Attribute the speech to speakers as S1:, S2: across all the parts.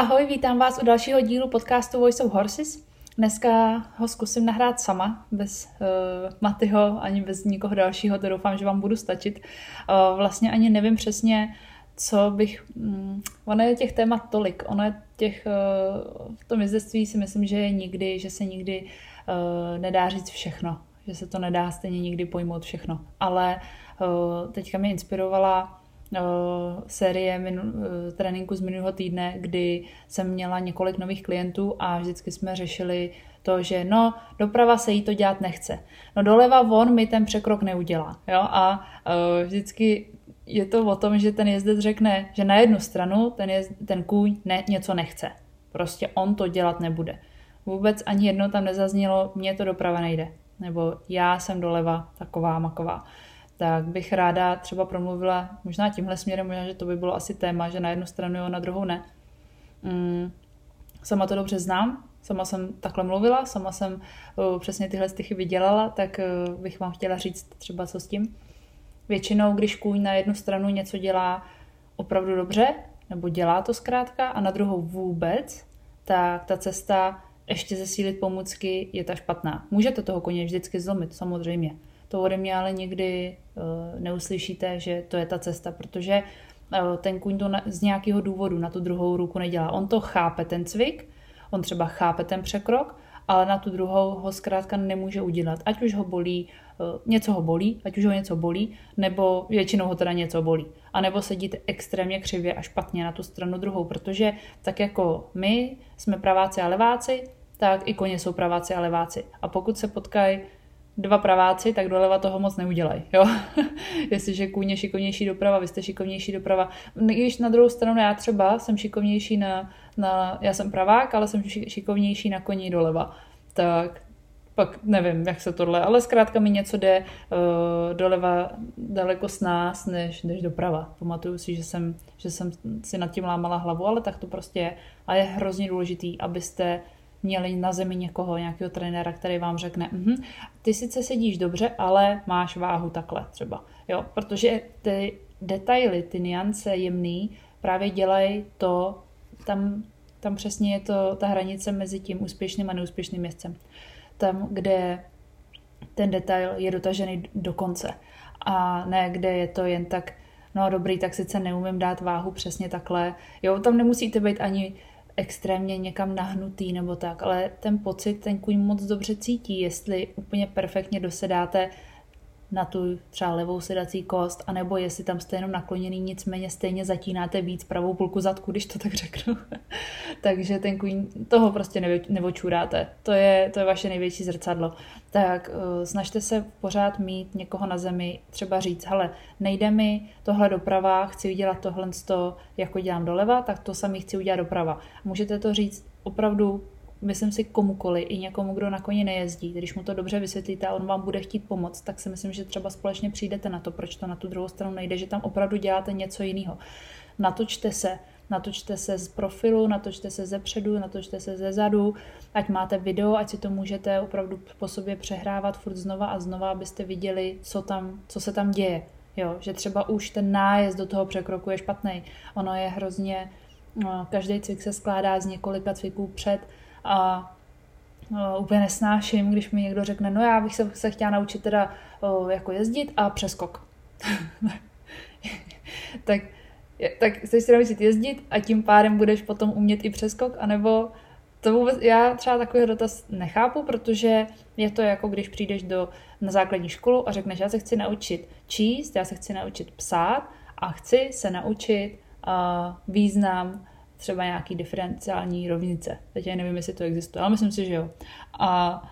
S1: Ahoj, vítám vás u dalšího dílu podcastu Voice of Horses. Dneska ho zkusím nahrát sama, bez uh, Matyho, ani bez nikoho dalšího, to doufám, že vám budu stačit. Uh, vlastně ani nevím přesně, co bych... Um, ono je těch témat tolik, ono je těch... Uh, v tom jezdectví si myslím, že je nikdy, že se nikdy uh, nedá říct všechno, že se to nedá stejně nikdy pojmout všechno. Ale uh, teďka mě inspirovala série minu, e, tréninku z minulého týdne, kdy jsem měla několik nových klientů a vždycky jsme řešili to, že no, doprava se jí to dělat nechce. No doleva von mi ten překrok neudělá. Jo? A uh, vždycky je to o tom, že ten jezdec řekne, že na jednu stranu ten, jezd, ten kůň ne, něco nechce. Prostě on to dělat nebude. Vůbec ani jedno tam nezaznělo, mně to doprava nejde. Nebo já jsem doleva taková maková tak bych ráda třeba promluvila možná tímhle směrem, možná, že to by bylo asi téma, že na jednu stranu jo, na druhou ne. Mm, sama to dobře znám, sama jsem takhle mluvila, sama jsem uh, přesně tyhle ty chyby dělala, tak uh, bych vám chtěla říct třeba co s tím. Většinou, když kůň na jednu stranu něco dělá opravdu dobře, nebo dělá to zkrátka, a na druhou vůbec, tak ta cesta ještě zesílit pomůcky je ta špatná. Můžete toho koně vždycky zlomit, samozřejmě to ode mě ale nikdy uh, neuslyšíte, že to je ta cesta, protože uh, ten kuň to z nějakého důvodu na tu druhou ruku nedělá. On to chápe, ten cvik, on třeba chápe ten překrok, ale na tu druhou ho zkrátka nemůže udělat. Ať už ho bolí, uh, něco ho bolí, ať už ho něco bolí, nebo většinou ho teda něco bolí. A nebo sedíte extrémně křivě a špatně na tu stranu druhou, protože tak jako my jsme praváci a leváci, tak i koně jsou praváci a leváci. A pokud se potkají dva praváci, tak doleva toho moc neudělají. Jo? Jestliže kůň je šikovnější doprava, vy jste šikovnější doprava. Když na druhou stranu já třeba jsem šikovnější na, na já jsem pravák, ale jsem šikovnější na koni doleva. Tak pak nevím, jak se tohle, ale zkrátka mi něco jde uh, doleva daleko s nás, než, než doprava. Pamatuju si, že jsem, že jsem si nad tím lámala hlavu, ale tak to prostě je. A je hrozně důležitý, abyste měli na zemi někoho, nějakého trenéra, který vám řekne, mhm, ty sice sedíš dobře, ale máš váhu takhle třeba. Jo? Protože ty detaily, ty niance jemný právě dělají to, tam, tam přesně je to ta hranice mezi tím úspěšným a neúspěšným jezdcem. Tam, kde ten detail je dotažený do konce. A ne, kde je to jen tak, no dobrý, tak sice neumím dát váhu přesně takhle. Jo, tam nemusíte být ani extrémně někam nahnutý nebo tak, ale ten pocit ten kůň moc dobře cítí, jestli úplně perfektně dosedáte na tu třeba levou sedací kost, anebo jestli tam jste jenom nakloněný, nicméně stejně zatínáte víc pravou půlku zadku, když to tak řeknu. Takže ten kůň, toho prostě nevočuráte. To je, to je vaše největší zrcadlo. Tak uh, snažte se pořád mít někoho na zemi, třeba říct, hele, nejde mi tohle doprava, chci udělat tohle, jako dělám doleva, tak to samý chci udělat doprava. Můžete to říct opravdu myslím si komukoli, i někomu, kdo na koni nejezdí, když mu to dobře vysvětlíte a on vám bude chtít pomoct, tak si myslím, že třeba společně přijdete na to, proč to na tu druhou stranu nejde, že tam opravdu děláte něco jiného. Natočte se, natočte se z profilu, natočte se ze předu, natočte se ze zadu, ať máte video, ať si to můžete opravdu po sobě přehrávat furt znova a znova, abyste viděli, co, tam, co se tam děje. Jo, že třeba už ten nájezd do toho překroku je špatný. Ono je hrozně, no, každý cvik se skládá z několika cviků před, a no, úplně nesnáším, když mi někdo řekne, no já bych se, se chtěla naučit teda o, jako jezdit a přeskok. tak, tak chceš si naučit jezdit a tím pádem budeš potom umět i přeskok, anebo to vůbec, já třeba takový dotaz nechápu, protože je to jako když přijdeš do, na základní školu a řekneš, já se chci naučit číst, já se chci naučit psát a chci se naučit uh, význam třeba nějaký diferenciální rovnice. Teď já nevím, jestli to existuje, ale myslím si, že jo. A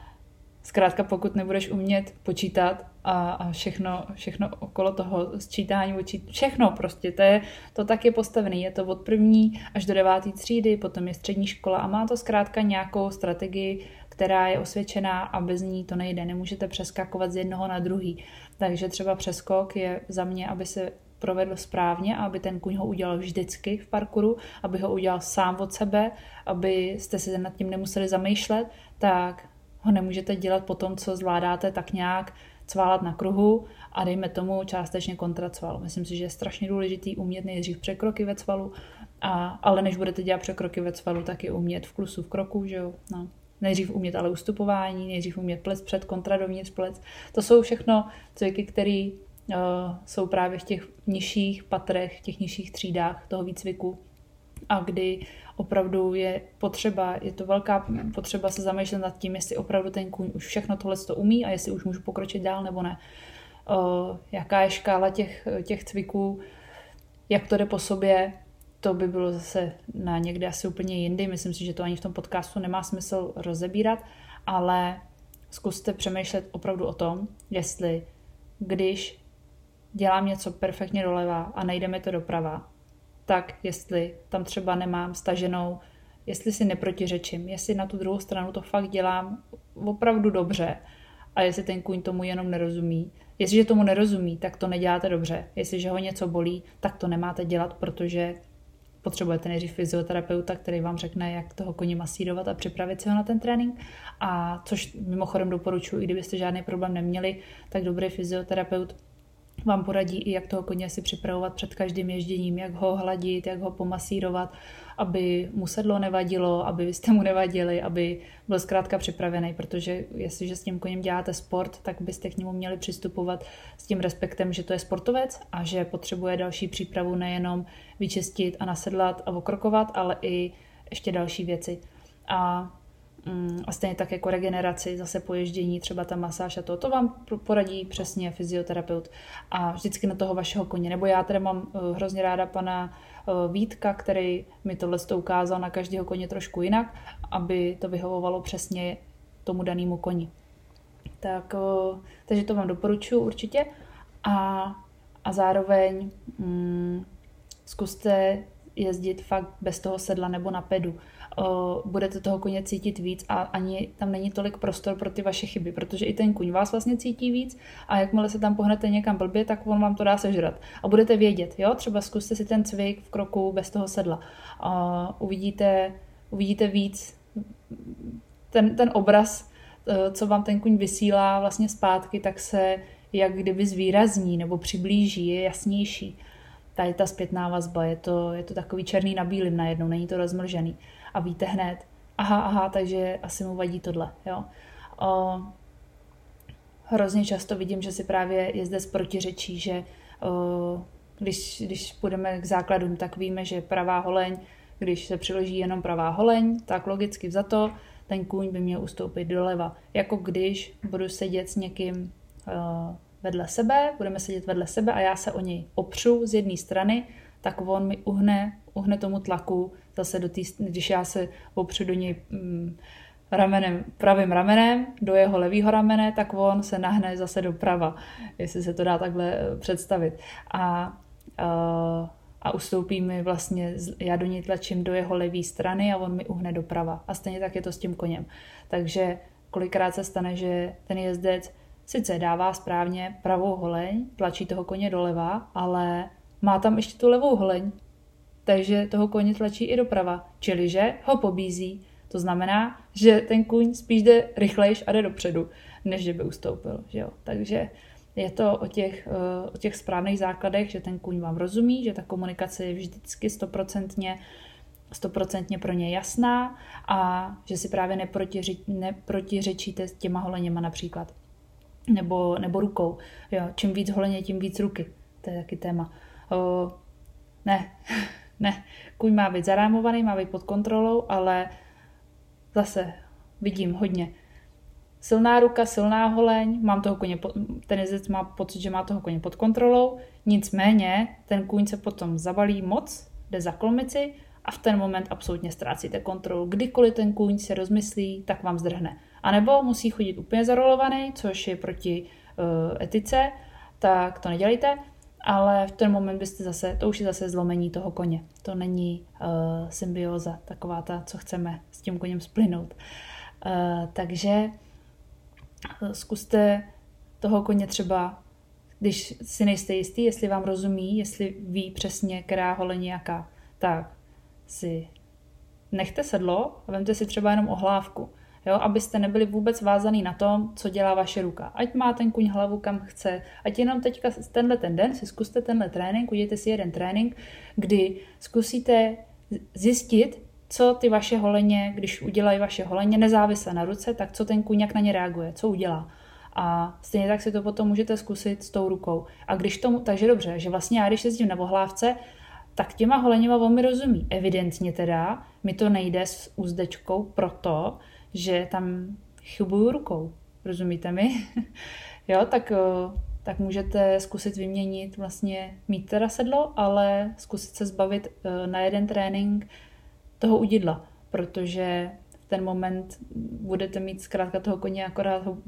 S1: zkrátka, pokud nebudeš umět počítat a, a všechno, všechno okolo toho sčítání, učit, všechno prostě, to, je, to tak je postavené. Je to od první až do deváté třídy, potom je střední škola a má to zkrátka nějakou strategii, která je osvědčená a bez ní to nejde. Nemůžete přeskakovat z jednoho na druhý. Takže třeba přeskok je za mě, aby se provedl správně a aby ten kuň ho udělal vždycky v parkouru, aby ho udělal sám od sebe, abyste se nad tím nemuseli zamýšlet, tak ho nemůžete dělat po tom, co zvládáte tak nějak cválat na kruhu a dejme tomu částečně kontracval. Myslím si, že je strašně důležitý umět nejdřív překroky ve cvalu, A, ale než budete dělat překroky ve cvalu, tak je umět v klusu, v kroku, že jo. No. Nejdřív umět ale ustupování, nejdřív umět plec před, kontra dovnitř plec. To jsou všechno cviky, které jsou právě v těch nižších patrech, v těch nižších třídách toho výcviku a kdy opravdu je potřeba, je to velká potřeba se zamýšlet nad tím, jestli opravdu ten kůň už všechno tohle to umí a jestli už můžu pokročit dál nebo ne. Uh, jaká je škála těch, těch cviků, jak to jde po sobě, to by bylo zase na někde asi úplně jindy. Myslím si, že to ani v tom podcastu nemá smysl rozebírat, ale zkuste přemýšlet opravdu o tom, jestli když dělám něco perfektně doleva a nejde mi to doprava, tak jestli tam třeba nemám staženou, jestli si neprotiřečím, jestli na tu druhou stranu to fakt dělám opravdu dobře a jestli ten kůň tomu jenom nerozumí. Jestliže tomu nerozumí, tak to neděláte dobře. Jestliže ho něco bolí, tak to nemáte dělat, protože potřebujete nejdřív fyzioterapeuta, který vám řekne, jak toho koně masírovat a připravit si ho na ten trénink. A což mimochodem doporučuji, i kdybyste žádný problém neměli, tak dobrý fyzioterapeut vám poradí i, jak toho koně si připravovat před každým ježděním, jak ho hladit, jak ho pomasírovat, aby mu sedlo nevadilo, aby jste mu nevadili, aby byl zkrátka připravený, protože jestliže s tím koněm děláte sport, tak byste k němu měli přistupovat s tím respektem, že to je sportovec a že potřebuje další přípravu nejenom vyčistit a nasedlat a okrokovat, ale i ještě další věci. A a stejně tak jako regeneraci, zase poježdění, třeba ta masáž a to, to vám poradí přesně fyzioterapeut a vždycky na toho vašeho koně. Nebo já tady mám eh, hrozně ráda pana eh, Vítka, který mi tohle to ukázal na každého koně trošku jinak, aby to vyhovovalo přesně tomu danému koni. Tak, eh, takže to vám doporučuji určitě. A, a zároveň mm, zkuste jezdit fakt bez toho sedla nebo na pedu budete toho koně cítit víc a ani tam není tolik prostor pro ty vaše chyby, protože i ten kuň vás vlastně cítí víc a jakmile se tam pohnete někam blbě, tak on vám to dá sežrat. A budete vědět, jo, třeba zkuste si ten cvik v kroku bez toho sedla. A uvidíte, uvidíte víc ten, ten obraz, e, co vám ten kuň vysílá vlastně zpátky, tak se jak kdyby zvýrazní nebo přiblíží, je jasnější. Tady ta zpětná vazba, je to, je to takový černý na bílým najednou, není to rozmlžený a víte hned, aha, aha, takže asi mu vadí tohle, jo. O, hrozně často vidím, že si právě je zde protiřečí, že o, když, když půjdeme k základům, tak víme, že pravá holeň, když se přiloží jenom pravá holeň, tak logicky za to ten kůň by měl ustoupit doleva. Jako když budu sedět s někým vedle sebe, budeme sedět vedle sebe a já se o něj opřu z jedné strany, tak on mi uhne, uhne tomu tlaku zase do tý, když já se opřu do něj mm, ramenem, pravým ramenem, do jeho levého ramene, tak on se nahne zase doprava, jestli se to dá takhle eh, představit. A, a, a ustoupí mi vlastně, já do něj tlačím do jeho levé strany a on mi uhne doprava. A stejně tak je to s tím koněm. Takže kolikrát se stane, že ten jezdec sice dává správně pravou holeň, tlačí toho koně doleva, ale má tam ještě tu levou holeň, takže toho koně tlačí i doprava, čili že ho pobízí. To znamená, že ten kůň spíš jde rychlejš a jde dopředu, než že by ustoupil. Že jo? Takže je to o těch, eh, o těch správných základech, že ten kůň vám rozumí, že ta komunikace je vždycky stoprocentně stoprocentně pro ně jasná a že si právě neprotiři, neprotiřečíte s těma holeněma například. Nebo, nebo rukou. Jo, čím víc holeně, tím víc ruky. To je taky téma. O, ne, ne, kuň má být zarámovaný, má být pod kontrolou, ale zase vidím hodně. Silná ruka, silná holeň, mám toho koně, ten jezdec má pocit, že má toho koně pod kontrolou, nicméně ten kůň se potom zabalí moc, jde za kolmici a v ten moment absolutně ztrácíte kontrolu. Kdykoliv ten kůň se rozmyslí, tak vám zdrhne. A nebo musí chodit úplně zarolovaný, což je proti uh, etice, tak to nedělejte ale v ten moment byste zase, to už je zase zlomení toho koně. To není uh, symbioza, taková ta, co chceme s tím koněm splynout. Uh, takže eh, zkuste toho koně třeba, když si nejste jistý, jestli vám rozumí, jestli ví přesně, která holeň jaká, tak si nechte sedlo a vemte si třeba jenom ohlávku. Jo, abyste nebyli vůbec vázaný na tom, co dělá vaše ruka. Ať má ten kuň hlavu kam chce, ať jenom teďka tenhle ten den si zkuste tenhle trénink, udějte si jeden trénink, kdy zkusíte zjistit, co ty vaše holeně, když udělají vaše holeně nezávisle na ruce, tak co ten kuň jak na ně reaguje, co udělá. A stejně tak si to potom můžete zkusit s tou rukou. A když tomu, takže dobře, že vlastně já když jezdím na vohlávce, tak těma holeněma on mi rozumí. Evidentně teda mi to nejde s úzdečkou proto, že tam chybuju rukou. Rozumíte mi? jo, tak, eh, tak můžete zkusit vyměnit vlastně mít teda sedlo, ale zkusit se zbavit eh, na jeden trénink toho udidla, protože v ten moment budete mít zkrátka toho koně akorát ho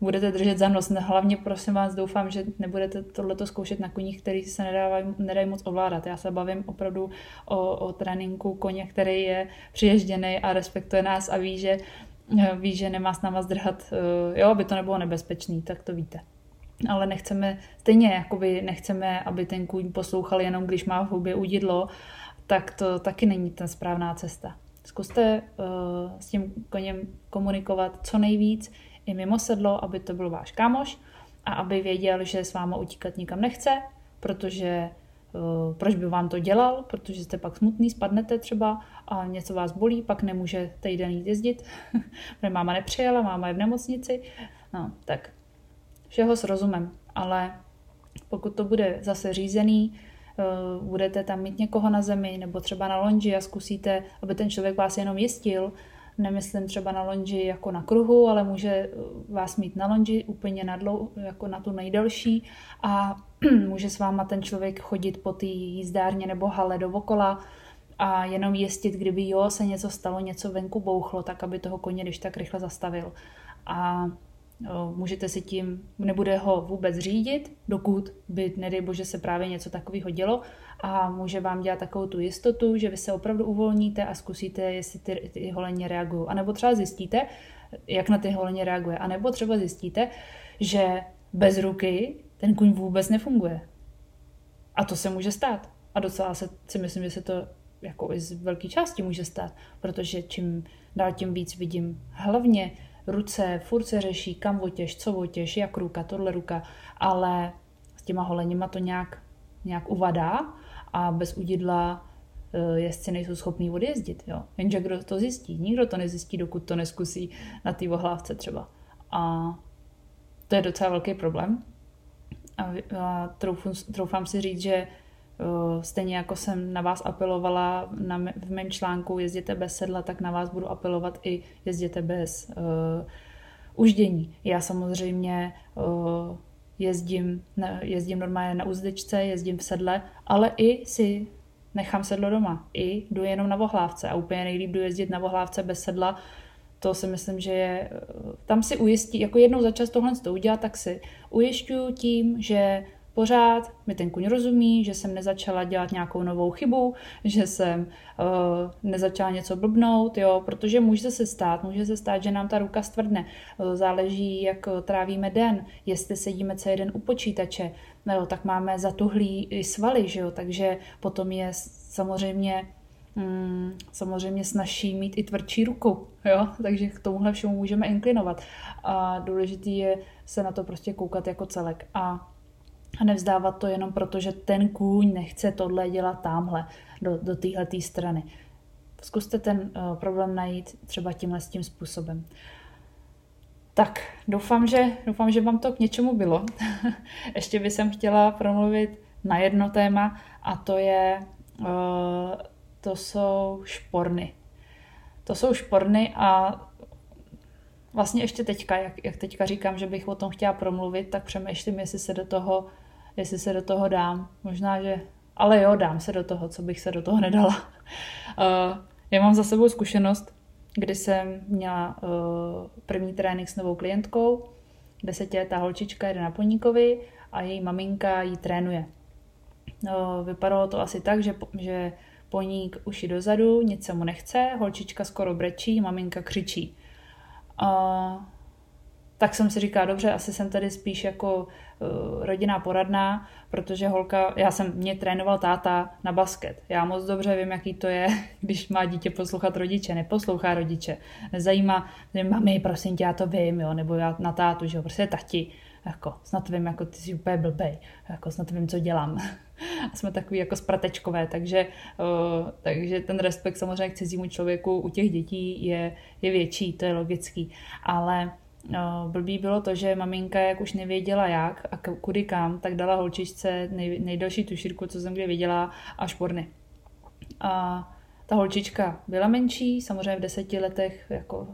S1: budete držet za nos. Hlavně prosím vás, doufám, že nebudete tohleto zkoušet na koních, který se nedávají, nedají moc ovládat. Já se bavím opravdu o, o tréninku koně, který je přiježděný a respektuje nás a ví, že ví, že nemá s náma zdrhat, eh, jo, aby to nebylo nebezpečný, tak to víte. Ale nechceme, stejně jakoby nechceme, aby ten kůň poslouchal jenom, když má v hubě udidlo, tak to taky není ta správná cesta. Zkuste uh, s tím koněm komunikovat co nejvíc, i mimo sedlo, aby to byl váš kámoš a aby věděl, že s váma utíkat nikam nechce, protože uh, proč by vám to dělal, protože jste pak smutný, spadnete třeba a něco vás bolí, pak nemůže týden jít jezdit, protože máma nepřijela, máma je v nemocnici, no tak všeho s rozumem, ale pokud to bude zase řízený, uh, budete tam mít někoho na zemi nebo třeba na lonži a zkusíte, aby ten člověk vás jenom jistil, Nemyslím třeba na lonži jako na kruhu, ale může vás mít na lonži úplně na, dlou, jako na tu nejdelší a může s váma ten člověk chodit po té jízdárně nebo hale dokola a jenom jistit, kdyby jo, se něco stalo, něco venku bouchlo, tak aby toho koně když tak rychle zastavil. A můžete si tím, nebude ho vůbec řídit, dokud by, nedej bože, se právě něco takového dělo a může vám dělat takovou tu jistotu, že vy se opravdu uvolníte a zkusíte, jestli ty, ty holeně reagují. A nebo třeba zjistíte, jak na ty holeně reaguje. A nebo třeba zjistíte, že bez ruky ten kuň vůbec nefunguje. A to se může stát. A docela se, si myslím, že se to jako i z velké části může stát, protože čím dál tím víc vidím hlavně ruce, furt se řeší, kam otěž, co otěž, jak ruka, tohle ruka, ale s těma holeněma to nějak, nějak uvadá a bez udidla eh, jezdci nejsou schopní odjezdit. Jo. Jenže kdo to zjistí? Nikdo to nezjistí, dokud to neskusí na té ohlávce třeba. A to je docela velký problém. A, a troufám, troufám si říct, že stejně jako jsem na vás apelovala na, v mém článku Jezděte bez sedla, tak na vás budu apelovat i Jezděte bez uh, uždění. Já samozřejmě uh, jezdím, jezdím normálně na úzdečce, jezdím v sedle, ale i si nechám sedlo doma. I jdu jenom na vohlávce a úplně nejlíp jdu jezdit na vohlávce bez sedla. To si myslím, že je, tam si ujistí, jako jednou za čas tohle to udělat, tak si ujišťuju tím, že pořád mi ten kuň rozumí, že jsem nezačala dělat nějakou novou chybu, že jsem uh, nezačala něco blbnout, jo, protože může se stát, může se stát, že nám ta ruka stvrdne. Uh, záleží, jak trávíme den, jestli sedíme celý den u počítače, no, tak máme zatuhlý i svaly, že jo, takže potom je samozřejmě mm, samozřejmě snaží mít i tvrdší ruku, jo? takže k tomuhle všemu můžeme inklinovat. A důležitý je se na to prostě koukat jako celek. A a nevzdávat to jenom proto, že ten kůň nechce tohle dělat tamhle, do, do téhle strany. Zkuste ten uh, problém najít třeba tímhle tím způsobem. Tak, doufám, že, doufám, že vám to k něčemu bylo. Ještě bych chtěla promluvit na jedno téma a to je, uh, to jsou šporny. To jsou šporny a vlastně ještě teďka, jak, jak teďka říkám, že bych o tom chtěla promluvit, tak přemýšlím, jestli se do toho, jestli se do toho dám. Možná, že, ale jo, dám se do toho, co bych se do toho nedala. Uh, já mám za sebou zkušenost, kdy jsem měla uh, první trénink s novou klientkou, desetiletá holčička jde na poníkovi a její maminka ji trénuje. Uh, vypadalo to asi tak, že, že poník uši dozadu, nic se mu nechce, holčička skoro brečí, maminka křičí. A tak jsem si říkala, dobře, asi jsem tady spíš jako uh, rodinná poradná, protože holka, já jsem, mě trénoval táta na basket. Já moc dobře vím, jaký to je, když má dítě poslouchat rodiče, neposlouchá rodiče. Nezajímá, že mami, prosím tě, já to vím, jo, nebo já na tátu, že jo, prostě tati. Jako, snad vím, jako ty jsi úplně blbej, jako snad vím, co dělám. A jsme takový jako spratečkové, takže, uh, takže ten respekt samozřejmě k cizímu člověku u těch dětí je, je větší, to je logický. Ale blbý bylo to, že maminka, jak už nevěděla jak a kudy kam, tak dala holčičce nej, nejdelší tušírku, co jsem kdy viděla, a šporny. A ta holčička byla menší, samozřejmě v deseti letech jako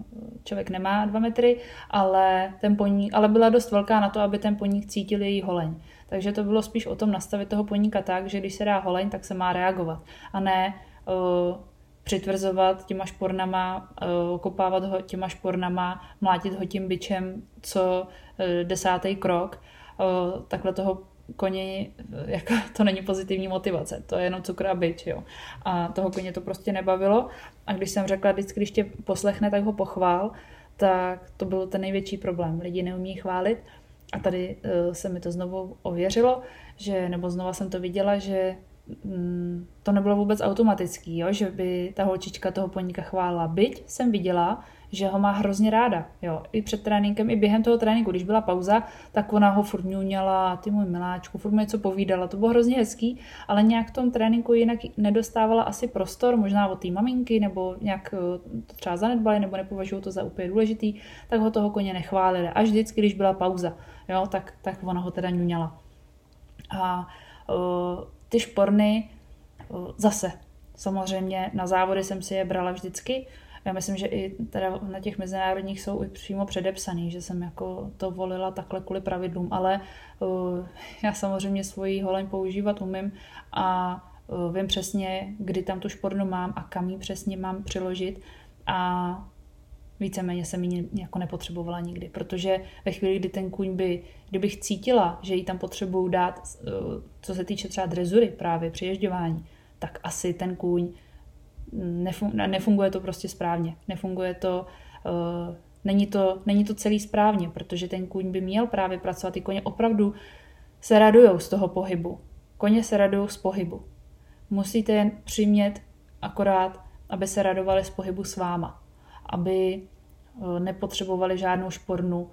S1: člověk nemá dva metry, ale, ten poník, ale byla dost velká na to, aby ten poník cítil její holeň. Takže to bylo spíš o tom nastavit toho poníka tak, že když se dá holeň, tak se má reagovat. A ne uh, přitvrzovat těma špornama, eh, okopávat ho těma špornama, mlátit ho tím byčem co eh, desátý krok. Eh, takhle toho koně, jako, to není pozitivní motivace, to je jenom cukr a byč, jo. A toho koně to prostě nebavilo. A když jsem řekla, vždycky, když tě poslechne, tak ho pochvál, tak to byl ten největší problém. Lidi neumí chválit. A tady se mi to znovu ověřilo, že, nebo znova jsem to viděla, že to nebylo vůbec automatický, jo? že by ta holčička toho poníka chválila. Byť jsem viděla, že ho má hrozně ráda. Jo? I před tréninkem, i během toho tréninku, když byla pauza, tak ona ho furt ňuňala, ty můj miláčku, furt mu něco povídala, to bylo hrozně hezký, ale nějak v tom tréninku jinak nedostávala asi prostor, možná od té maminky, nebo nějak eh, to třeba zanedbali, nebo nepovažují to za úplně důležitý, tak ho toho koně nechválili. Až vždycky, když byla pauza, jo? Tak, tak ona ho teda ňuňala. A uh, ty šporny zase, samozřejmě na závody jsem si je brala vždycky. Já myslím, že i teda na těch mezinárodních jsou i přímo předepsaný, že jsem jako to volila takhle kvůli pravidlům, ale uh, já samozřejmě svoji holeň používat umím a uh, vím přesně, kdy tam tu špornu mám a kam ji přesně mám přiložit a víceméně jsem ji jako nepotřebovala nikdy, protože ve chvíli, kdy ten kůň by, kdybych cítila, že ji tam potřebuju dát, eh, co se týče třeba drezury právě přiježďování, tak asi ten kůň nefunguje to prostě správně. Nefunguje to, uh, není to, není to celý správně, protože ten kůň by měl právě pracovat. Ty koně opravdu se radují z toho pohybu. Koně se radují z pohybu. Musíte jen přimět akorát, aby se radovali z pohybu s váma aby eh, nepotřebovali žádnou špornu,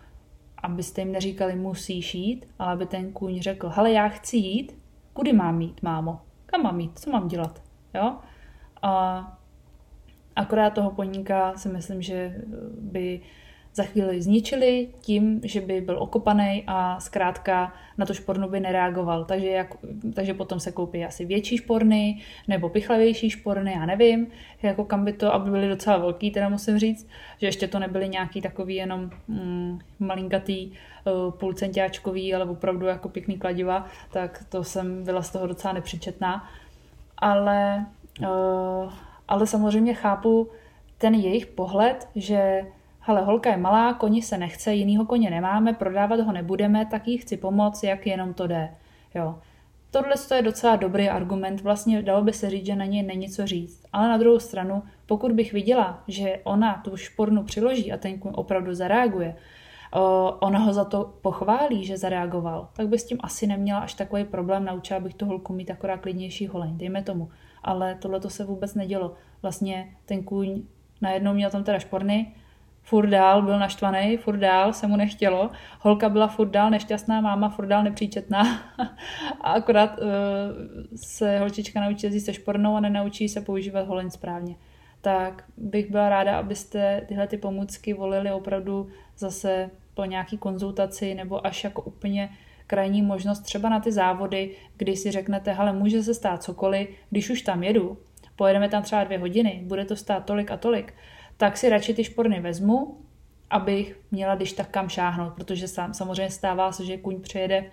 S1: abyste jim neříkali musíš jít, ale aby ten kůň řekl, hele já chci jít, kudy mám jít, mámo? Kam mám jít? Co mám dělat? Jo? A akorát toho poníka si myslím, že by za chvíli zničili tím, že by byl okopaný a zkrátka na to špornu by nereagoval. Takže, jak, takže potom se koupí asi větší šporny nebo pichlavější šporny, já nevím, jako kam by to, aby byly docela velký, teda musím říct, že ještě to nebyly nějaký takový jenom mm, malinkatý uh, půlcentiáčkový, ale opravdu jako pěkný kladiva, tak to jsem byla z toho docela nepřičetná. Ale, uh, ale samozřejmě chápu ten jejich pohled, že hele, holka je malá, koni se nechce, jinýho koně nemáme, prodávat ho nebudeme, tak jí chci pomoct, jak jenom to jde. Jo. Tohle je docela dobrý argument, vlastně dalo by se říct, že na něj není co říct. Ale na druhou stranu, pokud bych viděla, že ona tu špornu přiloží a ten kůň opravdu zareaguje, ona ho za to pochválí, že zareagoval, tak by s tím asi neměla až takový problém, naučila bych tu holku mít akorát klidnější holeň, dejme tomu. Ale tohle to se vůbec nedělo. Vlastně ten kůň najednou měl tam teda šporny, furt dál byl naštvaný, furt dál se mu nechtělo. Holka byla furt dál nešťastná, máma furt dál nepříčetná. a akorát uh, se holčička naučí jezdit se špornou a nenaučí se používat holeň správně. Tak bych byla ráda, abyste tyhle ty pomůcky volili opravdu zase po nějaký konzultaci nebo až jako úplně krajní možnost třeba na ty závody, kdy si řeknete, hele, může se stát cokoliv, když už tam jedu, pojedeme tam třeba dvě hodiny, bude to stát tolik a tolik, tak si radši ty šporny vezmu, abych měla když tak kam šáhnout, protože sám, samozřejmě stává se, že kuň přijede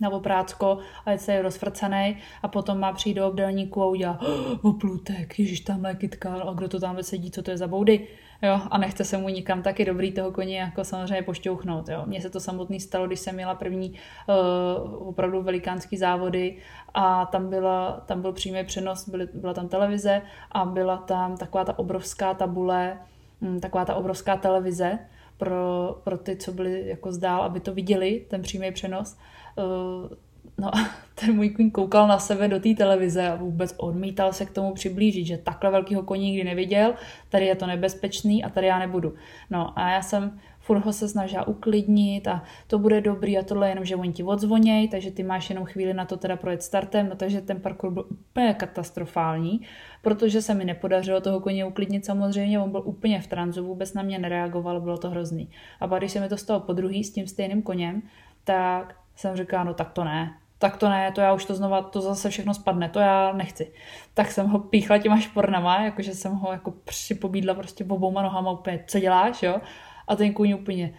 S1: na oprácko a je celý rozfrcaný a potom má přijít do obdelníku a udělá oh, oplutek, ježiš, tam kytka, a kdo to tam sedí, co to je za boudy, jo, a nechce se mu nikam taky dobrý toho koně jako samozřejmě pošťouchnout, jo. Mně se to samotný stalo, když jsem měla první uh, opravdu velikánský závody a tam, byla, tam byl přímý přenos, byly, byla tam televize a byla tam taková ta obrovská tabule, hm, taková ta obrovská televize pro, pro ty, co byli jako zdál, aby to viděli, ten přímý přenos. Uh, no a ten můj kůň koukal na sebe do té televize a vůbec odmítal se k tomu přiblížit, že takhle velkýho koní nikdy neviděl, tady je to nebezpečný a tady já nebudu. No a já jsem furt ho se snažila uklidnit a to bude dobrý a tohle jenom, že oni ti odzvoněj, takže ty máš jenom chvíli na to teda projet startem, no takže ten parkour byl úplně katastrofální, protože se mi nepodařilo toho koně uklidnit samozřejmě, on byl úplně v tranzu, vůbec na mě nereagoval, bylo to hrozný. A pak když se mi to stalo po druhý s tím stejným koněm, tak jsem říkala, no tak to ne, tak to ne, to já už to znova, to zase všechno spadne, to já nechci. Tak jsem ho píchla těma špornama, jakože jsem ho jako připobídla prostě obouma nohama úplně, co děláš, jo? A ten kůň úplně,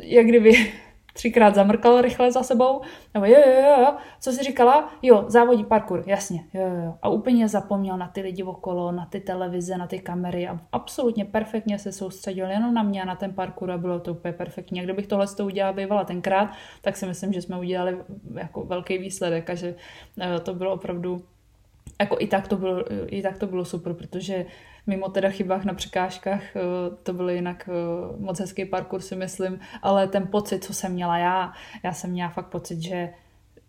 S1: jak kdyby třikrát zamrkal rychle za sebou. A jo, jo, jo, jo, co jsi říkala? Jo, závodí parkour, jasně, jo, jo, jo. A úplně zapomněl na ty lidi okolo, na ty televize, na ty kamery a absolutně perfektně se soustředil jenom na mě a na ten parkour a bylo to úplně perfektní. A kdybych tohle to udělala bývala tenkrát, tak si myslím, že jsme udělali jako velký výsledek a že eh, to bylo opravdu jako i tak to bylo, i tak to bylo super, protože mimo teda chybách na překážkách, eh, to byl jinak eh, moc hezký parkour si myslím, ale ten pocit, co jsem měla já, já jsem měla fakt pocit, že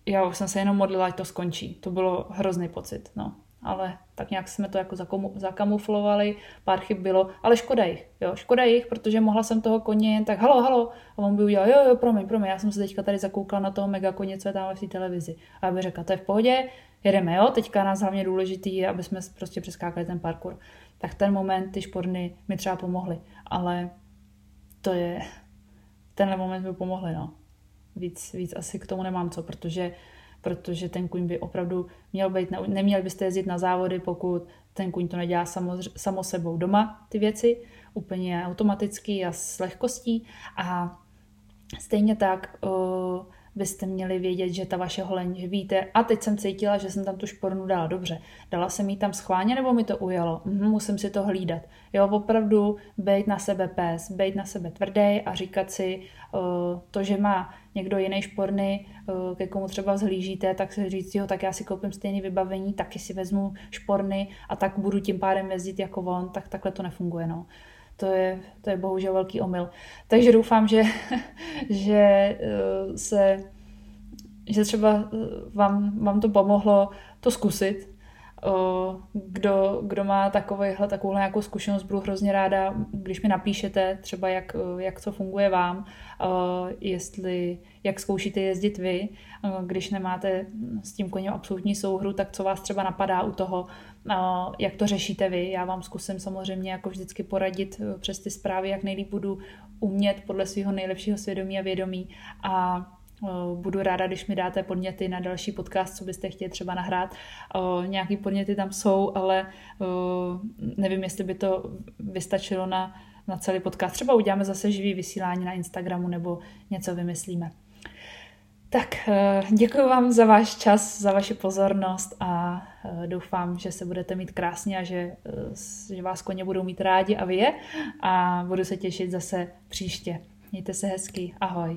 S1: já jsem se jenom modlila, ať to skončí. To bylo hrozný pocit, no. Ale tak nějak jsme to jako zakamuflovali, pár chyb bylo, ale škoda jich, jo, škoda jich, protože mohla jsem toho koně jen tak, halo, halo, a on by udělal, jo, jo, promiň, promiň, já jsem se teďka tady zakoukla na toho mega koně, co je tam v té televizi. A já bych řekla, to je v pohodě, jedeme, jo, teďka nás hlavně důležitý aby jsme prostě přeskákali ten parkour tak ten moment ty šporny mi třeba pomohly. Ale to je, tenhle moment mi pomohly, no. Víc, víc asi k tomu nemám co, protože, protože ten kuň by opravdu měl být, neměl byste jezdit na závody, pokud ten kuň to nedělá samo, samo sebou doma, ty věci, úplně automaticky a s lehkostí a stejně tak uh, byste měli vědět, že ta vaše holeň, že víte, a teď jsem cítila, že jsem tam tu špornu dala dobře. Dala jsem jí tam schválně nebo mi to ujelo? Mhm, musím si to hlídat. Jo, opravdu být na sebe pes, být na sebe tvrdý a říkat si uh, to, že má někdo jiný šporny, uh, ke komu třeba zhlížíte, tak si říct, jo, tak já si koupím stejné vybavení, taky si vezmu šporny a tak budu tím pádem jezdit jako on, tak takhle to nefunguje. No to je, to je bohužel velký omyl. Takže doufám, že, že eh, se že třeba eh, vám, vám to pomohlo to zkusit. Kdo, kdo má takovýhle, takovouhle nějakou zkušenost, budu hrozně ráda, když mi napíšete třeba, jak, jak co funguje vám, jestli, jak zkoušíte jezdit vy, když nemáte s tím koněm absolutní souhru, tak co vás třeba napadá u toho, jak to řešíte vy. Já vám zkusím samozřejmě jako vždycky poradit eh, přes ty zprávy, jak nejlíp budu umět podle svého nejlepšího svědomí a vědomí. A Budu ráda, když mi dáte podněty na další podcast, co byste chtěli třeba nahrát. Eh, nějaký podněty tam jsou, ale nevím, jestli by to vystačilo na, na celý podcast. Třeba uděláme zase živý vysílání na Instagramu nebo něco vymyslíme. Tak eh, děkuji vám za váš čas, za vaši pozornost a eh, doufám, že se budete mít krásně a že, eh, že vás koně budou mít rádi a vy je a budu se těšit zase příště. Mějte se hezky. Ahoj.